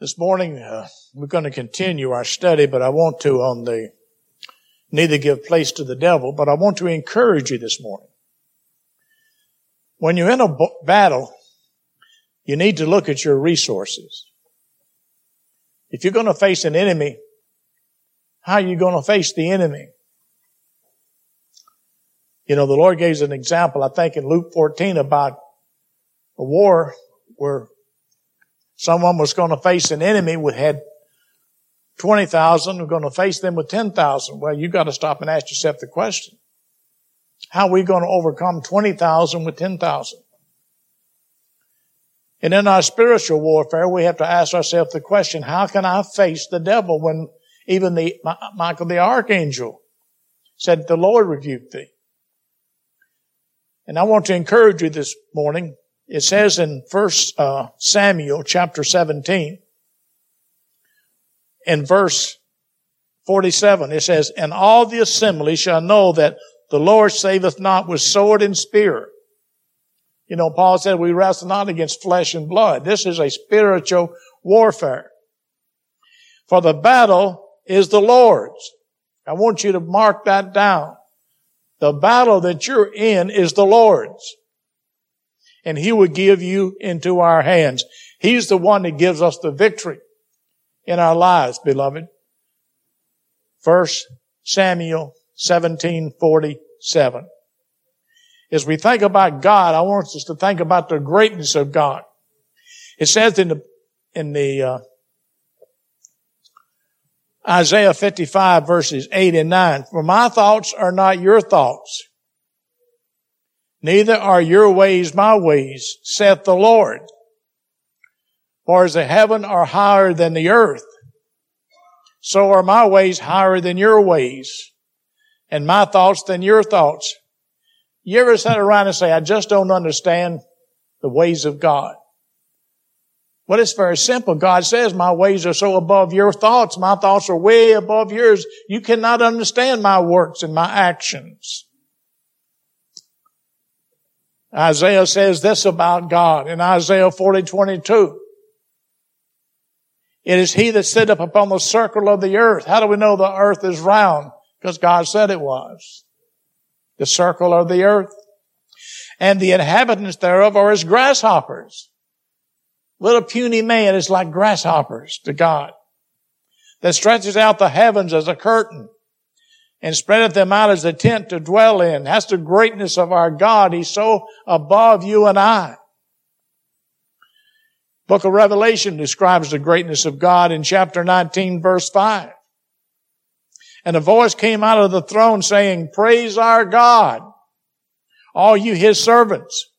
This morning, uh, we're going to continue our study, but I want to on the neither give place to the devil, but I want to encourage you this morning. When you're in a b- battle, you need to look at your resources. If you're going to face an enemy, how are you going to face the enemy? You know, the Lord gave us an example, I think in Luke 14 about a war where Someone was going to face an enemy who had 20,000, we're going to face them with 10,000. Well, you've got to stop and ask yourself the question. How are we going to overcome 20,000 with 10,000? And in our spiritual warfare, we have to ask ourselves the question, how can I face the devil when even the, Michael the archangel said, the Lord rebuked thee. And I want to encourage you this morning it says in First uh, Samuel chapter 17, in verse 47, it says, And all the assembly shall know that the Lord saveth not with sword and spear. You know, Paul said we wrestle not against flesh and blood. This is a spiritual warfare. For the battle is the Lord's. I want you to mark that down. The battle that you're in is the Lord's and he would give you into our hands. He's the one that gives us the victory in our lives, beloved. First Samuel 1747. As we think about God, I want us to think about the greatness of God. It says in the, in the, uh, Isaiah 55 verses 8 and 9, for my thoughts are not your thoughts Neither are your ways my ways, saith the Lord. For as the heaven are higher than the earth, so are my ways higher than your ways, and my thoughts than your thoughts. You ever sat around and say, I just don't understand the ways of God? Well, it's very simple. God says, my ways are so above your thoughts. My thoughts are way above yours. You cannot understand my works and my actions. Isaiah says this about God in Isaiah 40, 22. It is he that sitteth upon the circle of the earth. How do we know the earth is round? Because God said it was. The circle of the earth. And the inhabitants thereof are as grasshoppers. Little puny man is like grasshoppers to God. That stretches out the heavens as a curtain and spreadeth them out as a tent to dwell in. That's the greatness of our God. He's so above you and I. Book of Revelation describes the greatness of God in chapter 19 verse 5. And a voice came out of the throne saying, praise our God, all you his servants.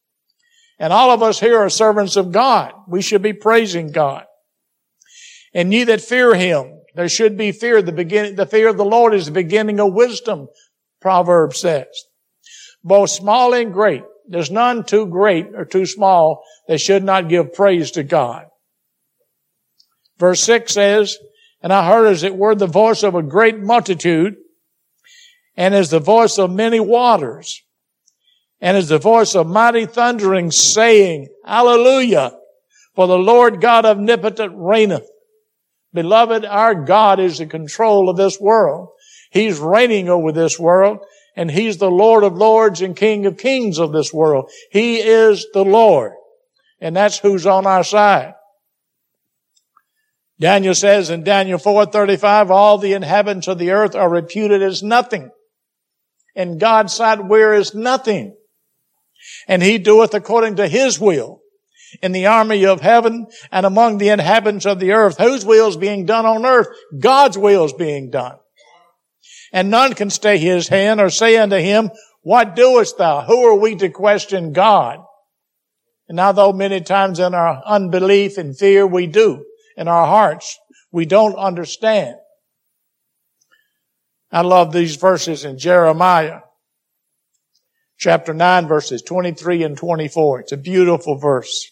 And all of us here are servants of God. We should be praising God. And ye that fear him, there should be fear. The beginning, the fear of the Lord is the beginning of wisdom, Proverbs says. Both small and great. There's none too great or too small that should not give praise to God. Verse 6 says, And I heard as it were the voice of a great multitude, and as the voice of many waters, and as the voice of mighty thundering, saying, Hallelujah! For the Lord God omnipotent reigneth. Beloved, our God is in control of this world. He's reigning over this world and He's the Lord of lords and King of kings of this world. He is the Lord. And that's who's on our side. Daniel says in Daniel 4:35, all the inhabitants of the earth are reputed as nothing. In God's sight, where is nothing? And he doeth according to his will in the army of heaven and among the inhabitants of the earth. Whose will is being done on earth? God's will is being done. And none can stay his hand or say unto him, what doest thou? Who are we to question God? And although many times in our unbelief and fear we do, in our hearts, we don't understand. I love these verses in Jeremiah chapter 9 verses 23 and 24. It's a beautiful verse.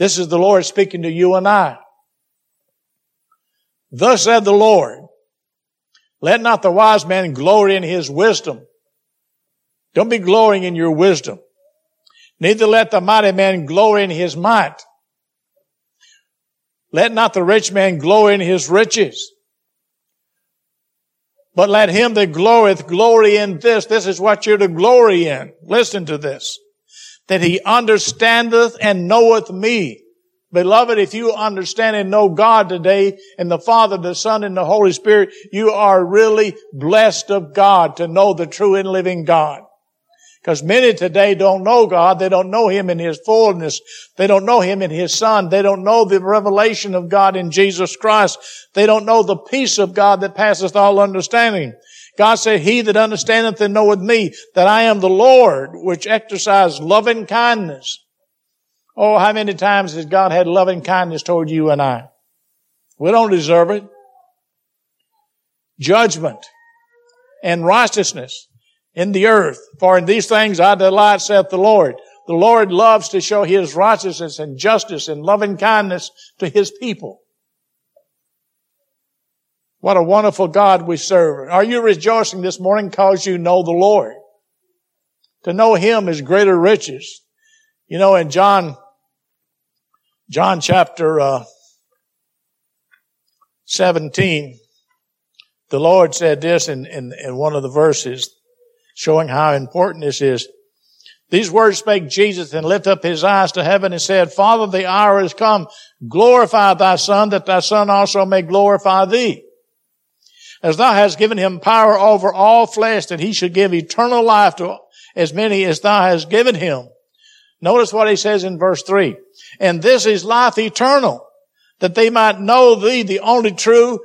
This is the Lord speaking to you and I. Thus said the Lord, let not the wise man glory in his wisdom. Don't be glorying in your wisdom. Neither let the mighty man glory in his might. Let not the rich man glory in his riches. But let him that glorieth glory in this. This is what you're to glory in. Listen to this. That he understandeth and knoweth me. Beloved, if you understand and know God today and the Father, the Son, and the Holy Spirit, you are really blessed of God to know the true and living God. Because many today don't know God. They don't know Him in His fullness. They don't know Him in His Son. They don't know the revelation of God in Jesus Christ. They don't know the peace of God that passeth all understanding. God said, He that understandeth and knoweth me, that I am the Lord, which exercise loving kindness. Oh, how many times has God had loving kindness toward you and I? We don't deserve it. Judgment and righteousness in the earth. For in these things I delight, saith the Lord. The Lord loves to show His righteousness and justice and loving kindness to His people. What a wonderful God we serve. Are you rejoicing this morning because you know the Lord? To know Him is greater riches. You know, in John, John chapter uh, 17, the Lord said this in, in, in one of the verses showing how important this is. These words spake Jesus and lifted up his eyes to heaven and said, Father, the hour is come. Glorify thy son that thy son also may glorify thee. As thou hast given him power over all flesh that he should give eternal life to as many as thou hast given him. Notice what he says in verse three. And this is life eternal, that they might know thee, the only true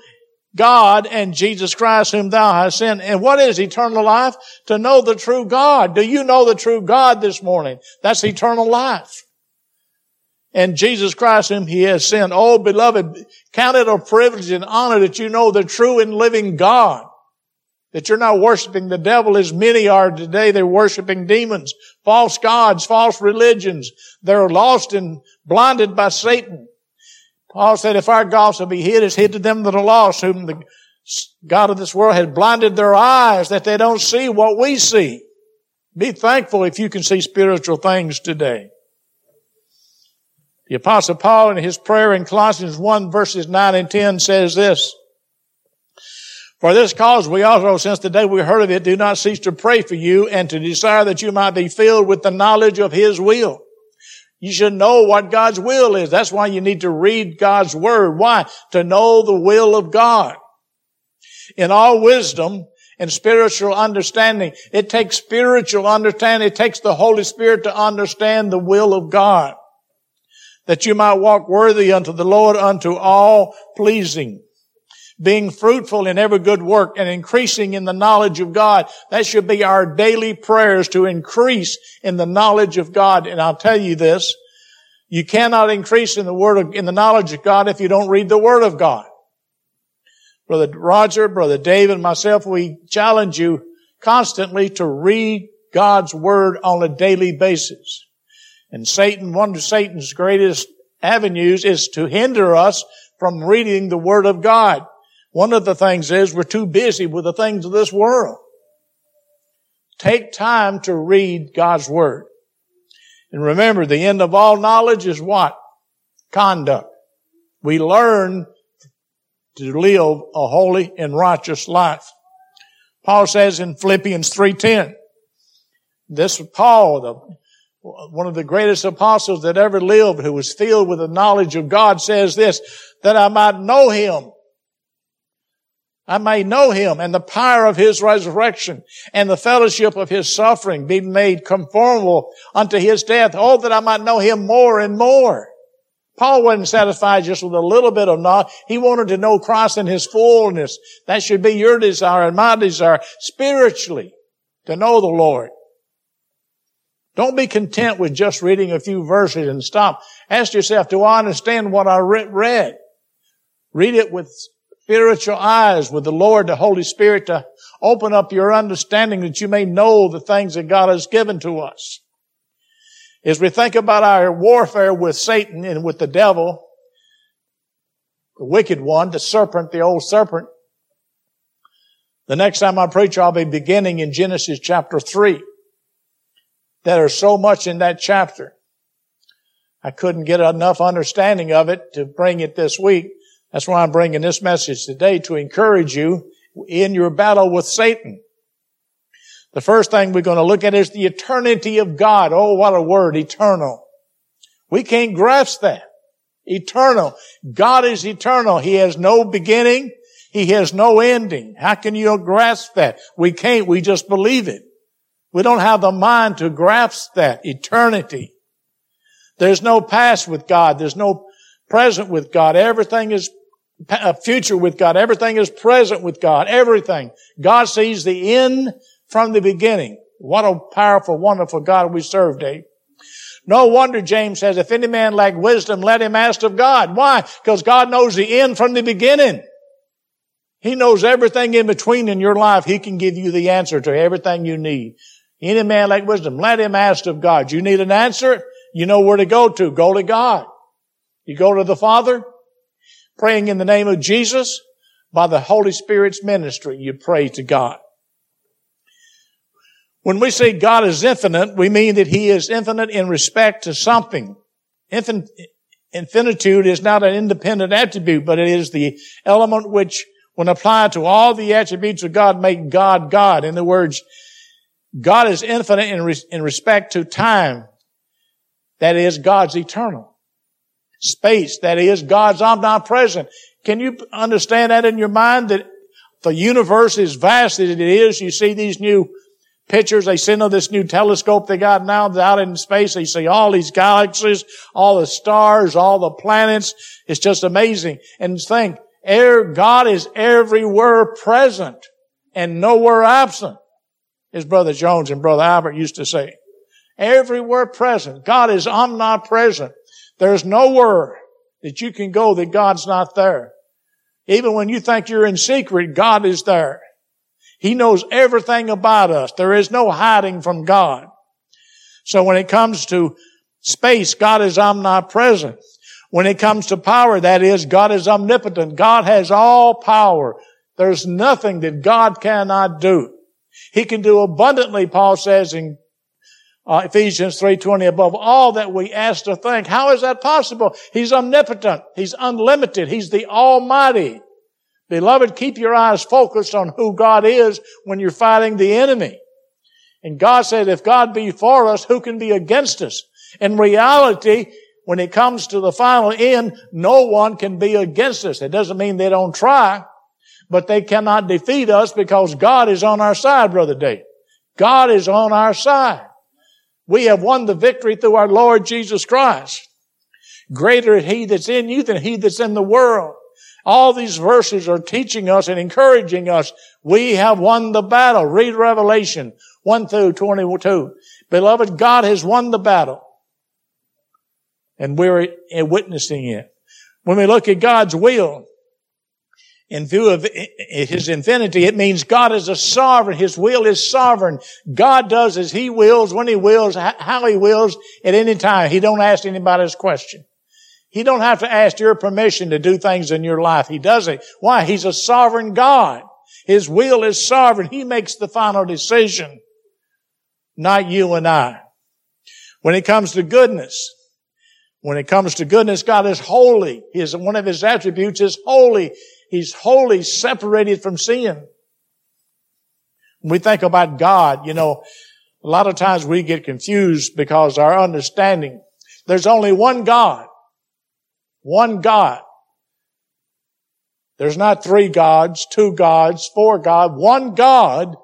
God and Jesus Christ whom thou hast sent. And what is eternal life? To know the true God. Do you know the true God this morning? That's eternal life. And Jesus Christ whom he has sent. Oh, beloved, count it a privilege and honor that you know the true and living God. That you're not worshiping the devil as many are today. They're worshiping demons, false gods, false religions. They're lost and blinded by Satan. Paul said, if our gospel be hid, it's hid to them that are lost, whom the God of this world has blinded their eyes that they don't see what we see. Be thankful if you can see spiritual things today. The apostle Paul in his prayer in Colossians 1 verses 9 and 10 says this, For this cause we also, since the day we heard of it, do not cease to pray for you and to desire that you might be filled with the knowledge of his will you should know what God's will is. That's why you need to read God's word. Why? To know the will of God. In all wisdom and spiritual understanding, it takes spiritual understanding. It takes the Holy Spirit to understand the will of God. That you might walk worthy unto the Lord unto all pleasing being fruitful in every good work and increasing in the knowledge of God. That should be our daily prayers to increase in the knowledge of God. And I'll tell you this, you cannot increase in the word of, in the knowledge of God if you don't read the word of God. Brother Roger, Brother David, and myself, we challenge you constantly to read God's word on a daily basis. And Satan, one of Satan's greatest avenues is to hinder us from reading the word of God. One of the things is we're too busy with the things of this world. Take time to read God's Word. And remember, the end of all knowledge is what? Conduct. We learn to live a holy and righteous life. Paul says in Philippians 3.10, this Paul, the, one of the greatest apostles that ever lived, who was filled with the knowledge of God, says this, that I might know Him I may know him and the power of his resurrection and the fellowship of his suffering be made conformable unto his death. Oh, that I might know him more and more. Paul wasn't satisfied just with a little bit of knowledge. He wanted to know Christ in his fullness. That should be your desire and my desire spiritually to know the Lord. Don't be content with just reading a few verses and stop. Ask yourself, do I understand what I read? Read it with spiritual eyes with the Lord, the Holy Spirit to open up your understanding that you may know the things that God has given to us. As we think about our warfare with Satan and with the devil, the wicked one, the serpent, the old serpent, the next time I preach, I'll be beginning in Genesis chapter 3. There's so much in that chapter. I couldn't get enough understanding of it to bring it this week. That's why I'm bringing this message today to encourage you in your battle with Satan. The first thing we're going to look at is the eternity of God. Oh, what a word, eternal. We can't grasp that. Eternal. God is eternal. He has no beginning. He has no ending. How can you grasp that? We can't. We just believe it. We don't have the mind to grasp that. Eternity. There's no past with God. There's no present with God. Everything is a uh, future with God. Everything is present with God. Everything. God sees the end from the beginning. What a powerful, wonderful God we serve, Dave. No wonder James says, if any man lack wisdom, let him ask of God. Why? Because God knows the end from the beginning. He knows everything in between in your life. He can give you the answer to everything you need. Any man lack wisdom, let him ask of God. You need an answer? You know where to go to. Go to God. You go to the Father, praying in the name of Jesus. By the Holy Spirit's ministry, you pray to God. When we say God is infinite, we mean that He is infinite in respect to something. Infin- infinitude is not an independent attribute, but it is the element which, when applied to all the attributes of God, make God God. In the words, God is infinite in, re- in respect to time, that is, God's eternal. Space, that is, God's omnipresent. Can you understand that in your mind that the universe is vast as it is? You see these new pictures they send on this new telescope they got now out in space. They see all these galaxies, all the stars, all the planets. It's just amazing. And think, air, God is everywhere present and nowhere absent, as Brother Jones and Brother Albert used to say. Everywhere present. God is omnipresent. There's nowhere that you can go that God's not there. Even when you think you're in secret, God is there. He knows everything about us. There is no hiding from God. So when it comes to space, God is omnipresent. When it comes to power, that is, God is omnipotent. God has all power. There's nothing that God cannot do. He can do abundantly, Paul says in uh, Ephesians 3.20, above all that we ask to think. How is that possible? He's omnipotent. He's unlimited. He's the Almighty. Beloved, keep your eyes focused on who God is when you're fighting the enemy. And God said, if God be for us, who can be against us? In reality, when it comes to the final end, no one can be against us. It doesn't mean they don't try, but they cannot defeat us because God is on our side, Brother Dave. God is on our side. We have won the victory through our Lord Jesus Christ. Greater is He that's in you than He that's in the world. All these verses are teaching us and encouraging us. We have won the battle. Read Revelation 1 through 22. Beloved, God has won the battle. And we're witnessing it. When we look at God's will, in view of his infinity, it means God is a sovereign. His will is sovereign. God does as he wills, when he wills, how he wills, at any time. He don't ask anybody's question. He don't have to ask your permission to do things in your life. He does it. Why? He's a sovereign God. His will is sovereign. He makes the final decision, not you and I. When it comes to goodness, when it comes to goodness, God is holy. His, one of his attributes is holy. He's wholly separated from sin. When we think about God, you know, a lot of times we get confused because our understanding, there's only one God. One God. There's not three gods, two gods, four gods. One God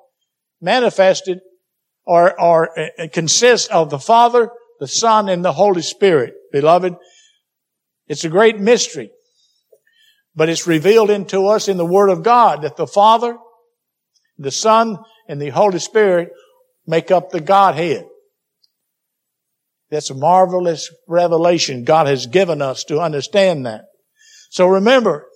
manifested or, or uh, consists of the Father, the Son, and the Holy Spirit. Beloved, it's a great mystery. But it's revealed into us in the Word of God that the Father, the Son, and the Holy Spirit make up the Godhead. That's a marvelous revelation God has given us to understand that. So remember,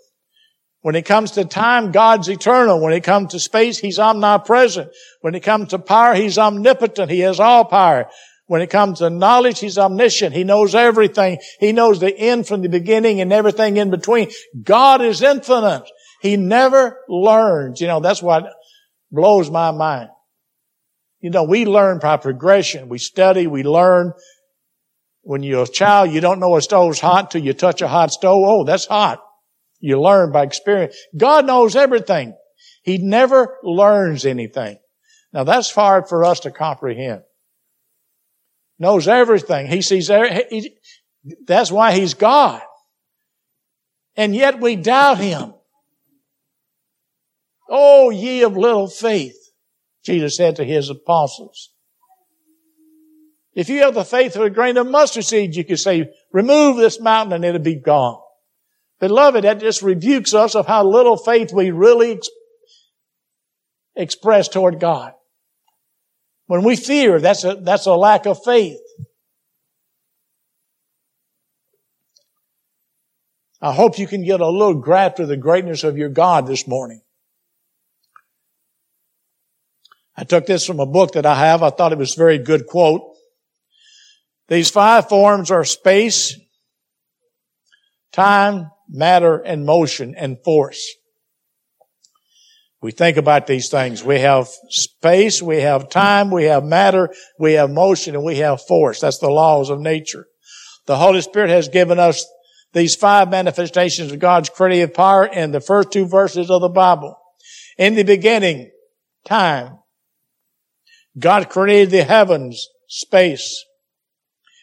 when it comes to time, God's eternal. When it comes to space, He's omnipresent. When it comes to power, He's omnipotent. He has all power. When it comes to knowledge, He's omniscient. He knows everything. He knows the end from the beginning and everything in between. God is infinite. He never learns. You know, that's what blows my mind. You know, we learn by progression. We study, we learn. When you're a child, you don't know a stove's hot till you touch a hot stove. Oh, that's hot. You learn by experience. God knows everything. He never learns anything. Now that's hard for us to comprehend. Knows everything. He sees, he, that's why He's God. And yet we doubt Him. Oh, ye of little faith, Jesus said to His apostles. If you have the faith of a grain of mustard seed, you could say, remove this mountain and it'll be gone. Beloved, that just rebukes us of how little faith we really ex- express toward God. When we fear, that's a, that's a lack of faith. I hope you can get a little grasp of the greatness of your God this morning. I took this from a book that I have. I thought it was a very good quote. These five forms are space, time, matter, and motion and force. We think about these things. We have space, we have time, we have matter, we have motion, and we have force. That's the laws of nature. The Holy Spirit has given us these five manifestations of God's creative power in the first two verses of the Bible. In the beginning, time. God created the heavens, space,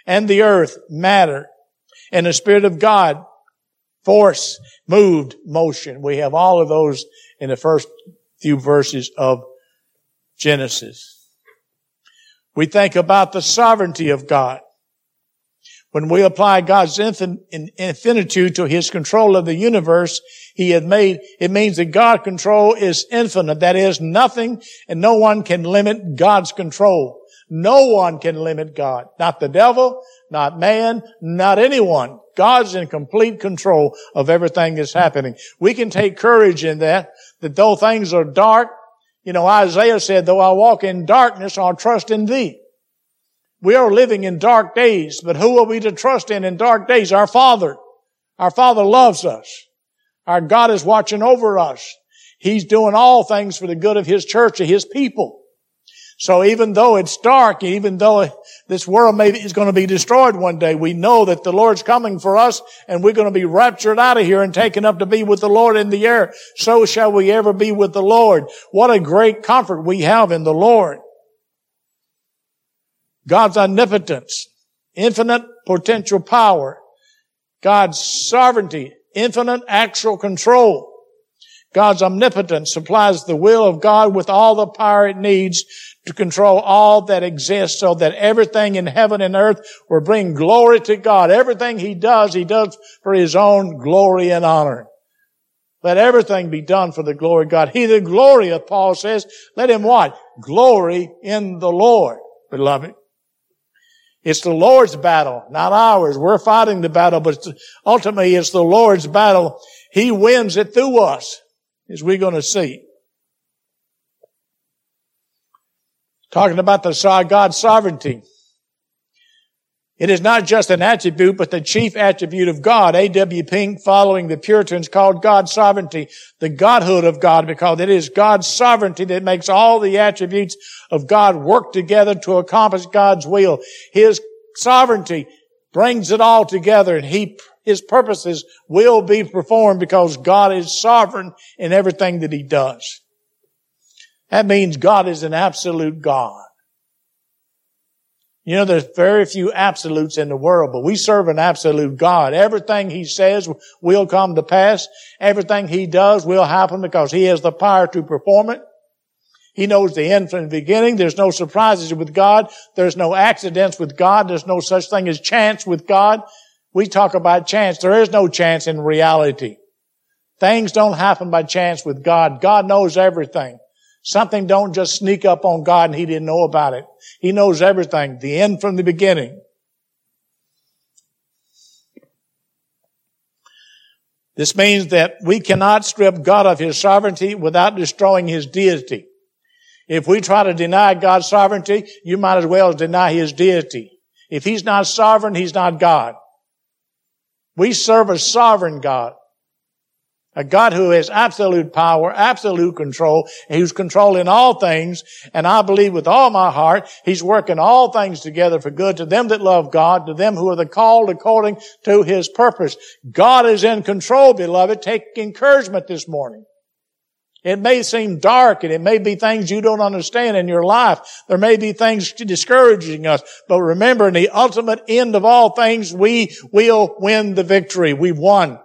and the earth, matter. And the Spirit of God, force, moved, motion. We have all of those in the first few verses of Genesis. We think about the sovereignty of God. When we apply God's infinitude to His control of the universe, He had made, it means that God's control is infinite. That is, nothing and no one can limit God's control. No one can limit God. Not the devil, not man, not anyone. God's in complete control of everything that's happening. We can take courage in that, that though things are dark, you know, Isaiah said, though I walk in darkness, I'll trust in thee. We are living in dark days, but who are we to trust in in dark days? Our Father. Our Father loves us. Our God is watching over us. He's doing all things for the good of His church, of His people. So even though it's dark, even though this world maybe is going to be destroyed one day, we know that the Lord's coming for us and we're going to be raptured out of here and taken up to be with the Lord in the air. So shall we ever be with the Lord. What a great comfort we have in the Lord. God's omnipotence, infinite potential power, God's sovereignty, infinite actual control. God's omnipotence supplies the will of God with all the power it needs to control all that exists so that everything in heaven and earth will bring glory to God. Everything He does, He does for His own glory and honor. Let everything be done for the glory of God. He the glory of Paul says, let him what? Glory in the Lord, beloved. It's the Lord's battle, not ours. We're fighting the battle, but ultimately it's the Lord's battle. He wins it through us, as we're going to see. Talking about the God's sovereignty. It is not just an attribute, but the chief attribute of God. A.W. Pink, following the Puritans, called God's sovereignty the Godhood of God because it is God's sovereignty that makes all the attributes of God work together to accomplish God's will. His sovereignty brings it all together and he, his purposes will be performed because God is sovereign in everything that he does. That means God is an absolute God. You know, there's very few absolutes in the world, but we serve an absolute God. Everything He says will come to pass. Everything He does will happen because He has the power to perform it. He knows the end from the beginning. There's no surprises with God. There's no accidents with God. There's no such thing as chance with God. We talk about chance. There is no chance in reality. Things don't happen by chance with God. God knows everything. Something don't just sneak up on God and He didn't know about it. He knows everything, the end from the beginning. This means that we cannot strip God of His sovereignty without destroying His deity. If we try to deny God's sovereignty, you might as well deny His deity. If He's not sovereign, He's not God. We serve a sovereign God. A God who has absolute power, absolute control, who's controlling all things. And I believe with all my heart, He's working all things together for good to them that love God, to them who are the called according to His purpose. God is in control, beloved. Take encouragement this morning. It may seem dark and it may be things you don't understand in your life. There may be things discouraging us. But remember, in the ultimate end of all things, we will win the victory. We've won.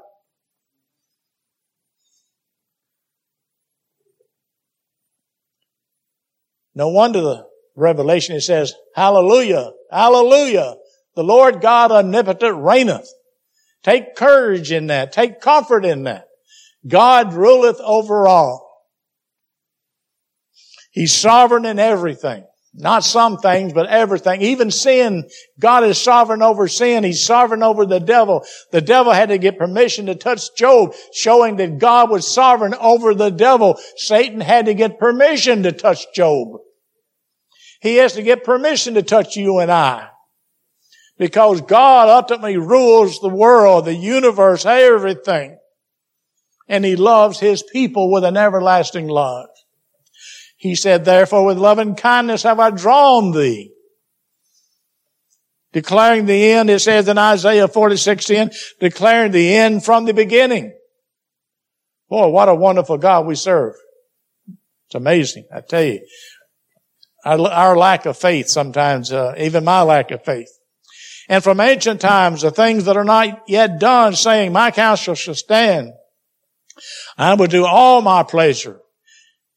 No wonder the Revelation it says, Hallelujah, Hallelujah. The Lord God omnipotent reigneth. Take courage in that. Take comfort in that. God ruleth over all. He's sovereign in everything. Not some things, but everything. Even sin, God is sovereign over sin. He's sovereign over the devil. The devil had to get permission to touch Job, showing that God was sovereign over the devil. Satan had to get permission to touch Job. He has to get permission to touch you and I. Because God ultimately rules the world, the universe, everything. And He loves His people with an everlasting love. He said, therefore with loving kindness have I drawn thee. Declaring the end, it says in Isaiah 46, 10, declaring the end from the beginning. Boy, what a wonderful God we serve. It's amazing, I tell you our, our lack of faith sometimes, uh, even my lack of faith. And from ancient times, the things that are not yet done, saying, my counsel shall stand. I will do all my pleasure.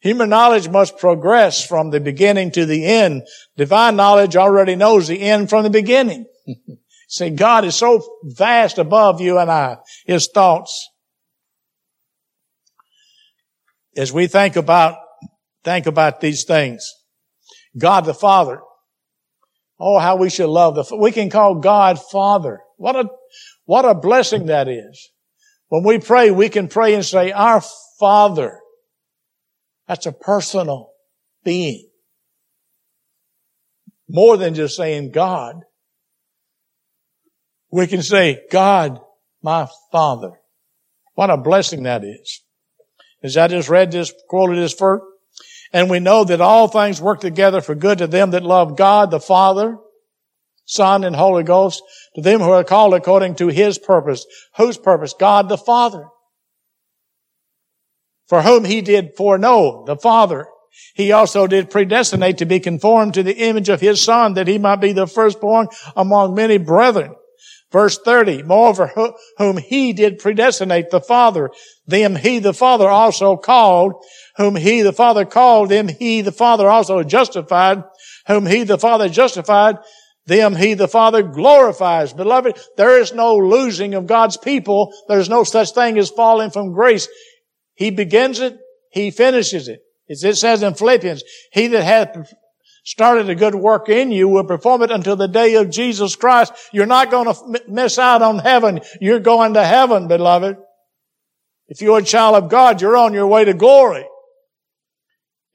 Human knowledge must progress from the beginning to the end. Divine knowledge already knows the end from the beginning. See, God is so vast above you and I, His thoughts. As we think about, think about these things, God the Father. Oh, how we should love the, we can call God Father. What a, what a blessing that is. When we pray, we can pray and say, our Father. That's a personal being. More than just saying God. We can say, God, my Father. What a blessing that is. As I just read this, quoted this first, and we know that all things work together for good to them that love God, the Father, Son, and Holy Ghost, to them who are called according to His purpose. Whose purpose? God the Father. For whom He did foreknow, the Father. He also did predestinate to be conformed to the image of His Son, that He might be the firstborn among many brethren. Verse 30, moreover, whom he did predestinate, the Father, them he, the Father, also called, whom he, the Father, called, them he, the Father, also justified, whom he, the Father, justified, them he, the Father, glorifies. Beloved, there is no losing of God's people. There's no such thing as falling from grace. He begins it, he finishes it. As it says in Philippians, he that hath started a good work in you will perform it until the day of Jesus Christ. You're not going to miss out on heaven. You're going to heaven, beloved. If you're a child of God, you're on your way to glory.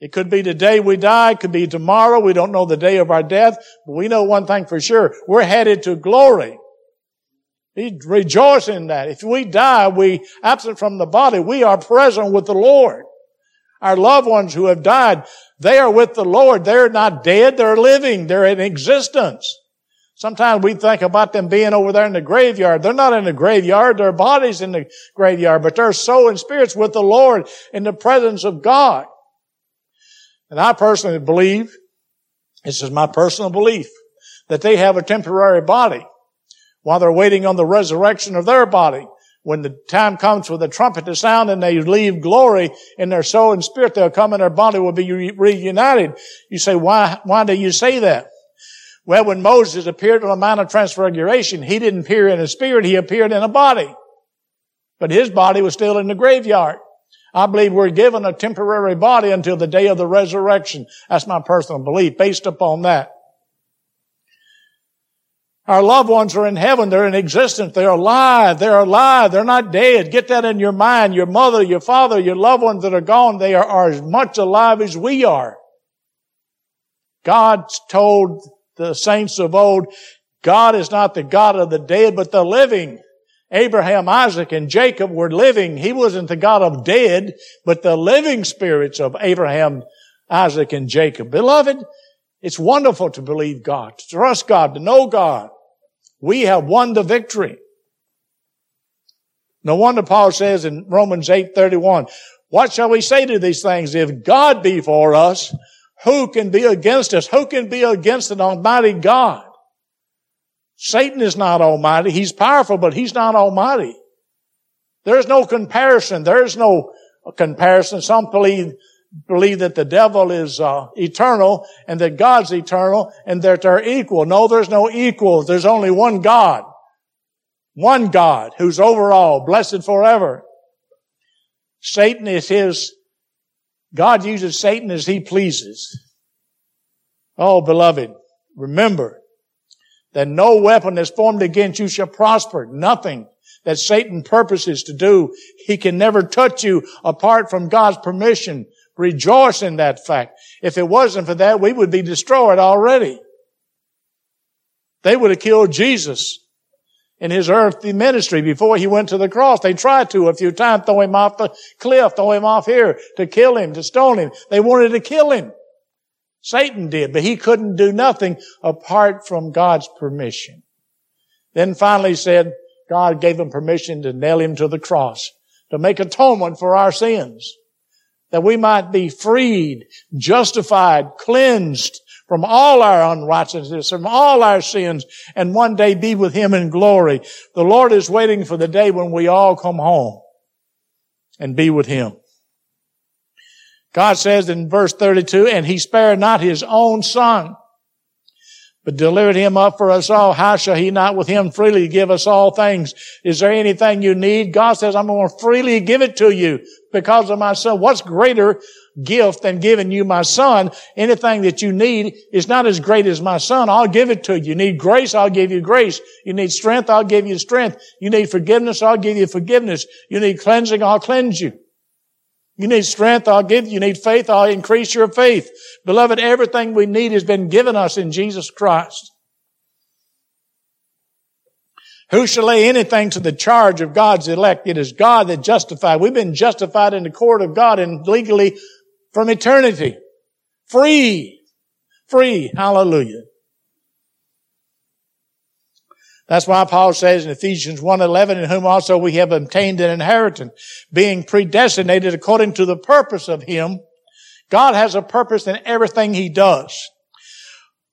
It could be the day we die. It could be tomorrow. We don't know the day of our death, but we know one thing for sure. We're headed to glory. We rejoice in that. If we die, we absent from the body, we are present with the Lord. Our loved ones who have died, they are with the Lord. They're not dead. They're living. They're in existence. Sometimes we think about them being over there in the graveyard. They're not in the graveyard. Their bodies in the graveyard, but their soul and spirits with the Lord in the presence of God. And I personally believe, this is my personal belief, that they have a temporary body while they're waiting on the resurrection of their body when the time comes for the trumpet to sound and they leave glory in their soul and spirit, they'll come and their body will be reunited. You say, why, why do you say that? Well, when Moses appeared on the Mount of Transfiguration, he didn't appear in a spirit, he appeared in a body. But his body was still in the graveyard. I believe we're given a temporary body until the day of the resurrection. That's my personal belief based upon that. Our loved ones are in heaven. They're in existence. They're alive. They're alive. They're not dead. Get that in your mind. Your mother, your father, your loved ones that are gone, they are, are as much alive as we are. God told the saints of old, God is not the God of the dead, but the living. Abraham, Isaac, and Jacob were living. He wasn't the God of dead, but the living spirits of Abraham, Isaac, and Jacob. Beloved, it's wonderful to believe God, to trust God, to know God. We have won the victory. No wonder Paul says in Romans 8:31, what shall we say to these things? If God be for us, who can be against us? Who can be against an almighty God? Satan is not almighty. He's powerful, but he's not almighty. There's no comparison. There's no comparison. Some believe, believe that the devil is uh, eternal and that God's eternal and that they're equal. No, there's no equal. There's only one God. One God who's over all, blessed forever. Satan is his, God uses Satan as he pleases. Oh, beloved, remember, that no weapon that's formed against you shall prosper. Nothing that Satan purposes to do. He can never touch you apart from God's permission. Rejoice in that fact. If it wasn't for that, we would be destroyed already. They would have killed Jesus in his earthly ministry before he went to the cross. They tried to a few times, throw him off the cliff, throw him off here, to kill him, to stone him. They wanted to kill him. Satan did, but he couldn't do nothing apart from God's permission. Then finally said, God gave him permission to nail him to the cross, to make atonement for our sins, that we might be freed, justified, cleansed from all our unrighteousness, from all our sins, and one day be with him in glory. The Lord is waiting for the day when we all come home and be with him. God says in verse 32, and he spared not his own son, but delivered him up for us all. How shall he not with him freely give us all things? Is there anything you need? God says, I'm going to freely give it to you because of my son. What's greater gift than giving you my son? Anything that you need is not as great as my son. I'll give it to you. You need grace, I'll give you grace. You need strength, I'll give you strength. You need forgiveness, I'll give you forgiveness. You need cleansing, I'll cleanse you. You need strength, I'll give you. You need faith, I'll increase your faith. Beloved, everything we need has been given us in Jesus Christ. Who shall lay anything to the charge of God's elect? It is God that justified. We've been justified in the court of God and legally from eternity. Free. Free. Hallelujah. That's why Paul says in Ephesians 1.11, in whom also we have obtained an inheritance, being predestinated according to the purpose of Him. God has a purpose in everything He does.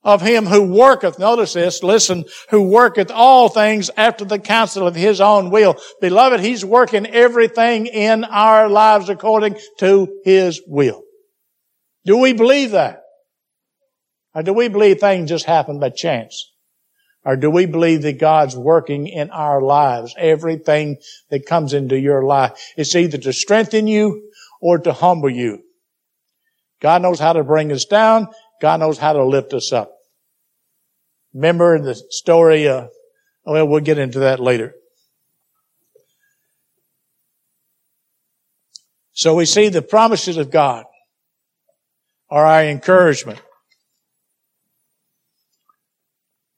Of Him who worketh, notice this, listen, who worketh all things after the counsel of His own will. Beloved, He's working everything in our lives according to His will. Do we believe that? Or do we believe things just happen by chance? Or do we believe that God's working in our lives? Everything that comes into your life. It's either to strengthen you or to humble you. God knows how to bring us down. God knows how to lift us up. Remember the story, uh, well, we'll get into that later. So we see the promises of God are our encouragement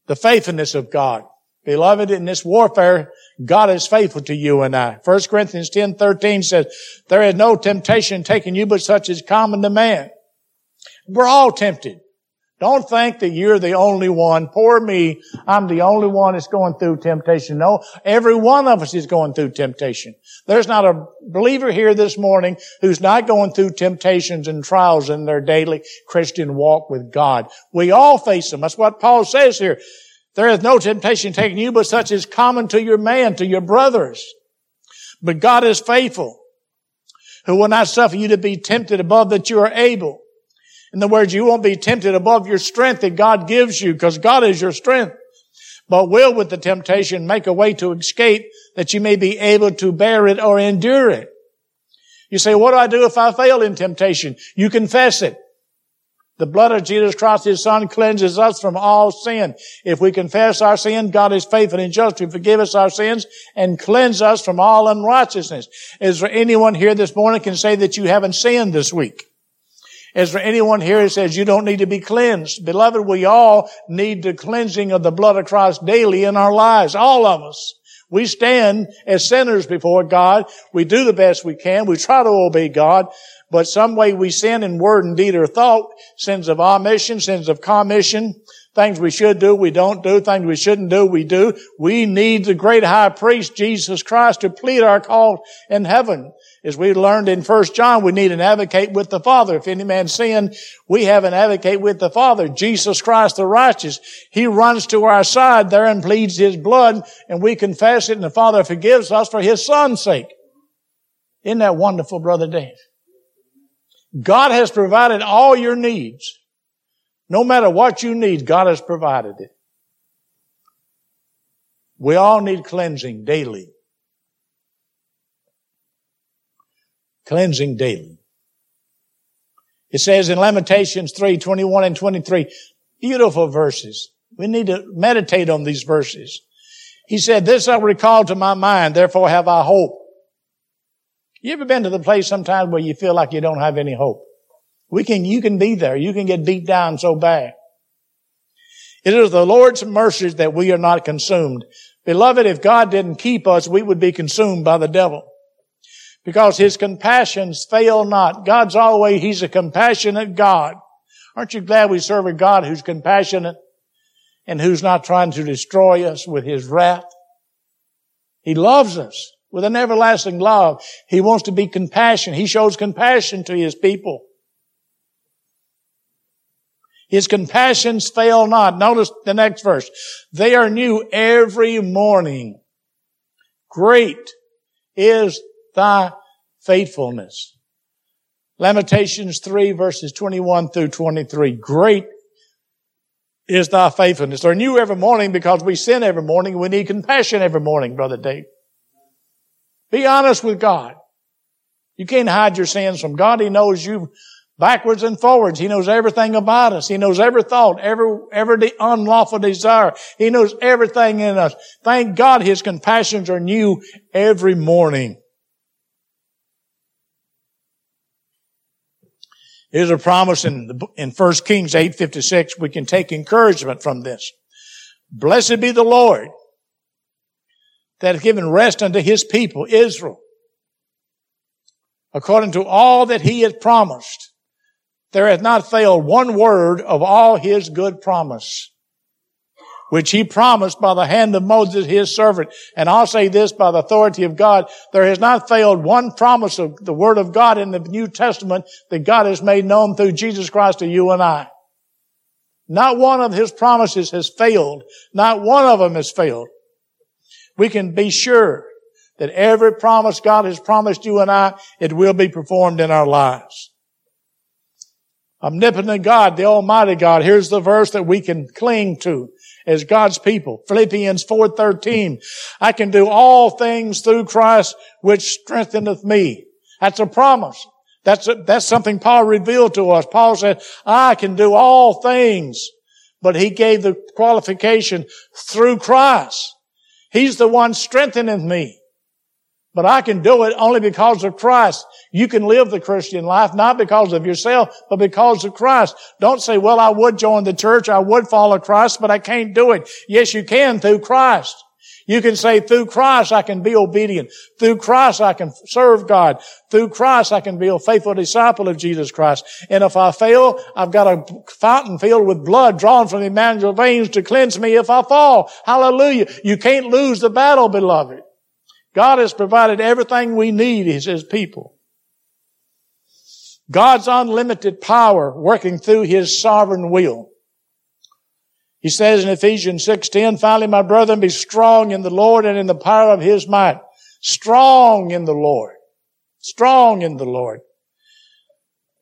the faithfulness of God. Beloved, in this warfare, God is faithful to you and I. 1 Corinthians 10, 13 says, there is no temptation taken you but such as common to man. We're all tempted. Don't think that you're the only one. Poor me. I'm the only one that's going through temptation. No, every one of us is going through temptation. There's not a believer here this morning who's not going through temptations and trials in their daily Christian walk with God. We all face them. That's what Paul says here. There is no temptation taking you, but such is common to your man, to your brothers. But God is faithful, who will not suffer you to be tempted above that you are able in other words, you won't be tempted above your strength that God gives you because God is your strength. But will with the temptation make a way to escape that you may be able to bear it or endure it. You say, what do I do if I fail in temptation? You confess it. The blood of Jesus Christ, His Son, cleanses us from all sin. If we confess our sin, God is faithful and just to forgive us our sins and cleanse us from all unrighteousness. Is there anyone here this morning can say that you haven't sinned this week? Is there anyone here who says you don't need to be cleansed? Beloved, we all need the cleansing of the blood of Christ daily in our lives. All of us. We stand as sinners before God. We do the best we can. We try to obey God. But some way we sin in word and deed or thought, sins of omission, sins of commission, things we should do, we don't do, things we shouldn't do, we do. We need the great high priest, Jesus Christ, to plead our cause in heaven. As we learned in 1 John, we need an advocate with the Father. If any man sin, we have an advocate with the Father, Jesus Christ the righteous. He runs to our side there and pleads his blood, and we confess it, and the Father forgives us for his son's sake. Isn't that wonderful, Brother Dave? God has provided all your needs. No matter what you need, God has provided it. We all need cleansing daily. Cleansing daily. It says in Lamentations 3, 21 and 23, beautiful verses. We need to meditate on these verses. He said, this I recall to my mind, therefore have I hope. You ever been to the place sometimes where you feel like you don't have any hope? We can, you can be there. You can get beat down so bad. It is the Lord's mercies that we are not consumed. Beloved, if God didn't keep us, we would be consumed by the devil because his compassions fail not. God's always, he's a compassionate God. Aren't you glad we serve a God who's compassionate and who's not trying to destroy us with his wrath? He loves us with an everlasting love. He wants to be compassionate. He shows compassion to his people. His compassions fail not. Notice the next verse. They are new every morning. Great is thy faithfulness. Lamentations 3 verses 21 through 23. Great is thy faithfulness. They're new every morning because we sin every morning. We need compassion every morning, Brother Dave. Be honest with God. You can't hide your sins from God. He knows you backwards and forwards. He knows everything about us. He knows every thought, every, every unlawful desire. He knows everything in us. Thank God His compassions are new every morning. Here's a promise in, the, in 1 Kings 8.56. We can take encouragement from this. Blessed be the Lord that hath given rest unto his people, Israel, according to all that he hath promised. There hath not failed one word of all his good promise which he promised by the hand of Moses, his servant. And I'll say this by the authority of God, there has not failed one promise of the word of God in the New Testament that God has made known through Jesus Christ to you and I. Not one of his promises has failed. Not one of them has failed. We can be sure that every promise God has promised you and I, it will be performed in our lives. Omnipotent God, the Almighty God, here's the verse that we can cling to as God's people. Philippians 4.13. I can do all things through Christ which strengtheneth me. That's a promise. That's, a, that's something Paul revealed to us. Paul said, I can do all things. But he gave the qualification through Christ. He's the one strengthening me. But I can do it only because of Christ. You can live the Christian life not because of yourself, but because of Christ. Don't say, well, I would join the church, I would follow Christ, but I can't do it. Yes, you can through Christ. You can say, through Christ I can be obedient. Through Christ I can serve God. Through Christ I can be a faithful disciple of Jesus Christ. And if I fail, I've got a fountain filled with blood drawn from the Emmanuel veins to cleanse me if I fall. Hallelujah. You can't lose the battle, beloved. God has provided everything we need as His people. God's unlimited power working through His sovereign will. He says in Ephesians 6.10, finally, my brethren, be strong in the Lord and in the power of His might. Strong in the Lord. Strong in the Lord.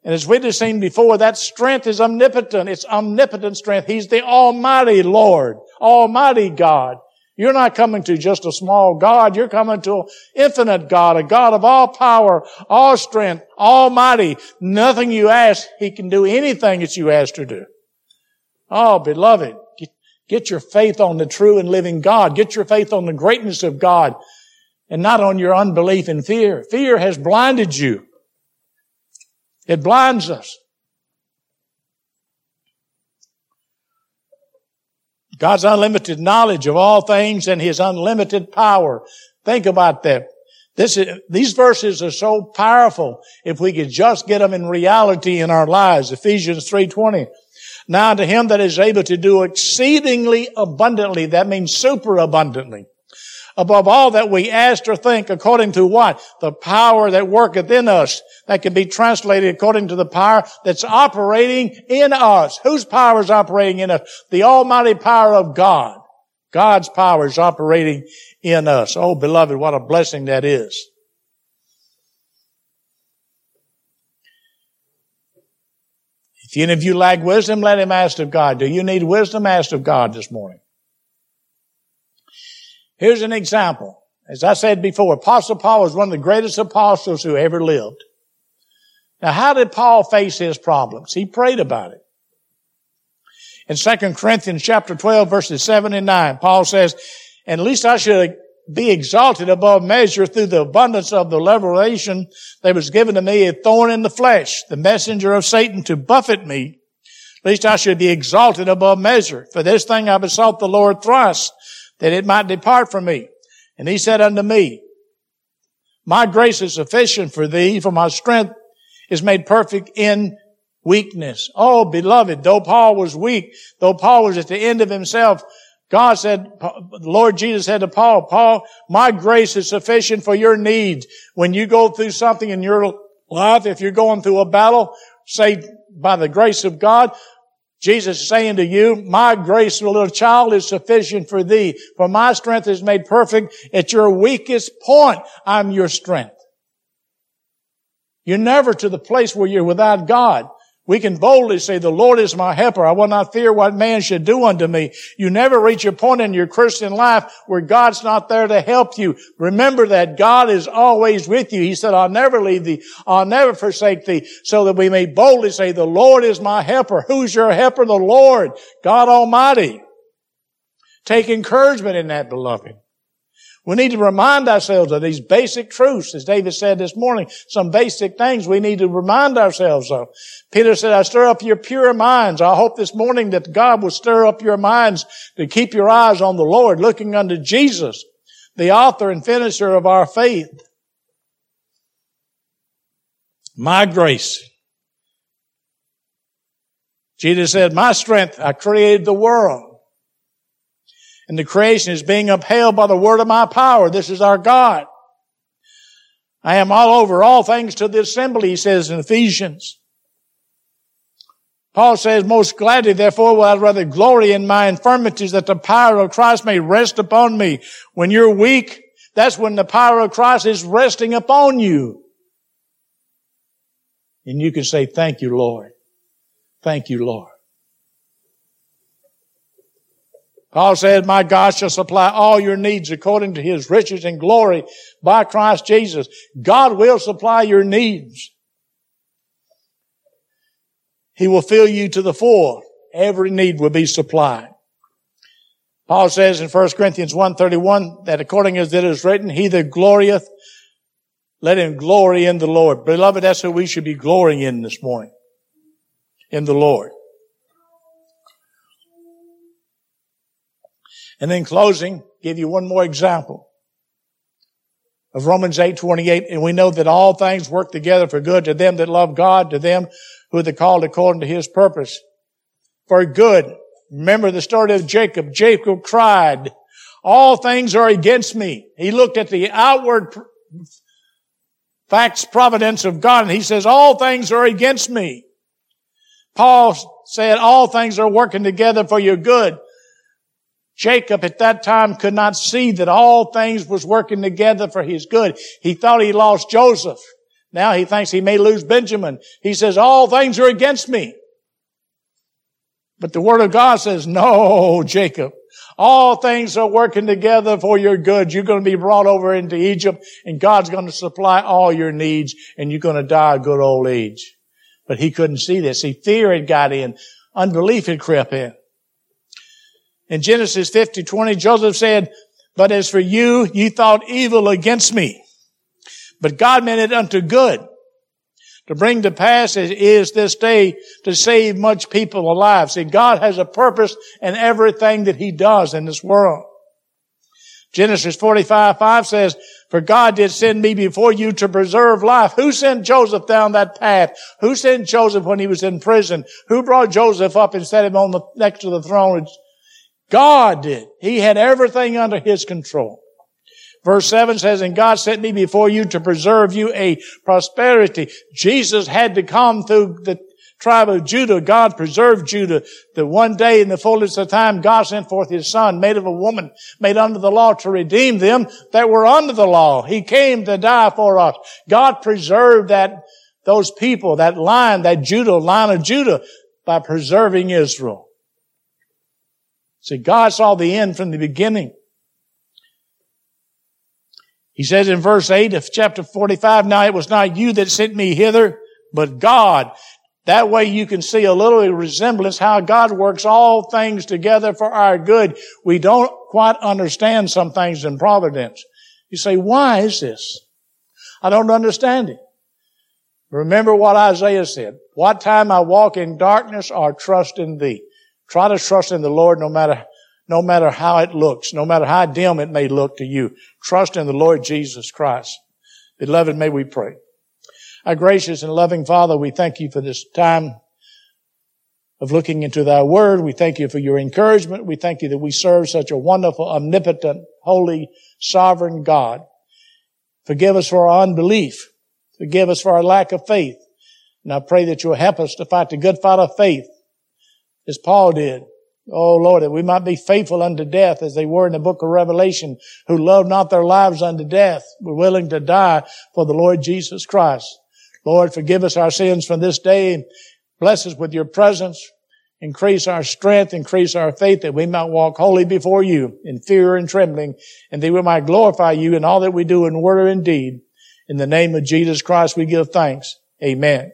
And as we've seen before, that strength is omnipotent. It's omnipotent strength. He's the Almighty Lord, Almighty God. You're not coming to just a small God. You're coming to an infinite God, a God of all power, all strength, almighty. Nothing you ask, He can do anything that you ask to do. Oh, beloved, get, your faith on the true and living God. Get your faith on the greatness of God and not on your unbelief and fear. Fear has blinded you. It blinds us. God's unlimited knowledge of all things and His unlimited power. Think about that. This is, these verses are so powerful if we could just get them in reality in our lives. Ephesians 3.20. Now to him that is able to do exceedingly abundantly, that means super abundantly, above all that we ask or think according to what? The power that worketh in us. That can be translated according to the power that's operating in us. Whose power is operating in us? The almighty power of God. God's power is operating in us. Oh, beloved, what a blessing that is. If any of you lack wisdom, let him ask of God. Do you need wisdom? Ask of God this morning. Here's an example. As I said before, Apostle Paul was one of the greatest apostles who ever lived. Now, how did Paul face his problems? He prayed about it. In 2 Corinthians chapter 12 verses 7 and 9, Paul says, at least I should be exalted above measure through the abundance of the revelation that was given to me, a thorn in the flesh, the messenger of Satan to buffet me. Least I should be exalted above measure. For this thing I besought the Lord thrice, that it might depart from me. And he said unto me, My grace is sufficient for thee, for my strength is made perfect in weakness. Oh, beloved, though Paul was weak, though Paul was at the end of himself, God said, the Lord Jesus said to Paul, Paul, my grace is sufficient for your needs. When you go through something in your life, if you're going through a battle, say, by the grace of God, Jesus is saying to you, my grace, little child, is sufficient for thee. For my strength is made perfect at your weakest point. I'm your strength. You're never to the place where you're without God. We can boldly say, the Lord is my helper. I will not fear what man should do unto me. You never reach a point in your Christian life where God's not there to help you. Remember that God is always with you. He said, I'll never leave thee. I'll never forsake thee. So that we may boldly say, the Lord is my helper. Who's your helper? The Lord, God Almighty. Take encouragement in that, beloved. We need to remind ourselves of these basic truths, as David said this morning, some basic things we need to remind ourselves of. Peter said, I stir up your pure minds. I hope this morning that God will stir up your minds to keep your eyes on the Lord, looking unto Jesus, the author and finisher of our faith. My grace. Jesus said, my strength, I created the world. And the creation is being upheld by the word of my power. This is our God. I am all over all things to the assembly, he says in Ephesians. Paul says, most gladly, therefore, will I rather glory in my infirmities that the power of Christ may rest upon me. When you're weak, that's when the power of Christ is resting upon you. And you can say, thank you, Lord. Thank you, Lord. Paul said, my God shall supply all your needs according to his riches and glory by Christ Jesus. God will supply your needs. He will fill you to the full. Every need will be supplied. Paul says in 1 Corinthians 1.31 that according as it is written, he that glorieth, let him glory in the Lord. Beloved, that's who we should be glorying in this morning. In the Lord. And then closing, give you one more example of Romans 8, 28. And we know that all things work together for good to them that love God, to them who are called according to his purpose. For good. Remember the story of Jacob. Jacob cried, all things are against me. He looked at the outward facts, providence of God, and he says, all things are against me. Paul said, all things are working together for your good. Jacob at that time could not see that all things was working together for his good. He thought he lost Joseph. Now he thinks he may lose Benjamin. He says, all things are against me. But the word of God says, no, Jacob. All things are working together for your good. You're going to be brought over into Egypt and God's going to supply all your needs and you're going to die a good old age. But he couldn't see this. See, fear had got in. Unbelief had crept in. In Genesis 50, 20, Joseph said, But as for you, you thought evil against me. But God meant it unto good to bring to pass is this day to save much people alive. See, God has a purpose in everything that He does in this world. Genesis 45, 5 says, For God did send me before you to preserve life. Who sent Joseph down that path? Who sent Joseph when he was in prison? Who brought Joseph up and set him on the, next to the throne? God did. He had everything under His control. Verse 7 says, And God sent me before you to preserve you a prosperity. Jesus had to come through the tribe of Judah. God preserved Judah. The one day in the fullness of time, God sent forth His Son, made of a woman, made under the law to redeem them that were under the law. He came to die for us. God preserved that, those people, that line, that Judah, line of Judah, by preserving Israel. See, God saw the end from the beginning. He says in verse 8 of chapter 45, Now it was not you that sent me hither, but God. That way you can see a little resemblance how God works all things together for our good. We don't quite understand some things in providence. You say, why is this? I don't understand it. Remember what Isaiah said. What time I walk in darkness or trust in thee. Try to trust in the Lord no matter no matter how it looks, no matter how dim it may look to you. Trust in the Lord Jesus Christ. Beloved, may we pray. Our gracious and loving Father, we thank you for this time of looking into thy word. We thank you for your encouragement. We thank you that we serve such a wonderful, omnipotent, holy, sovereign God. Forgive us for our unbelief. Forgive us for our lack of faith. And I pray that you'll help us to fight the good fight of faith as Paul did. Oh Lord, that we might be faithful unto death as they were in the book of Revelation, who loved not their lives unto death, were willing to die for the Lord Jesus Christ. Lord, forgive us our sins from this day. Bless us with your presence. Increase our strength, increase our faith that we might walk holy before you in fear and trembling, and that we might glorify you in all that we do in word or in deed. In the name of Jesus Christ, we give thanks. Amen.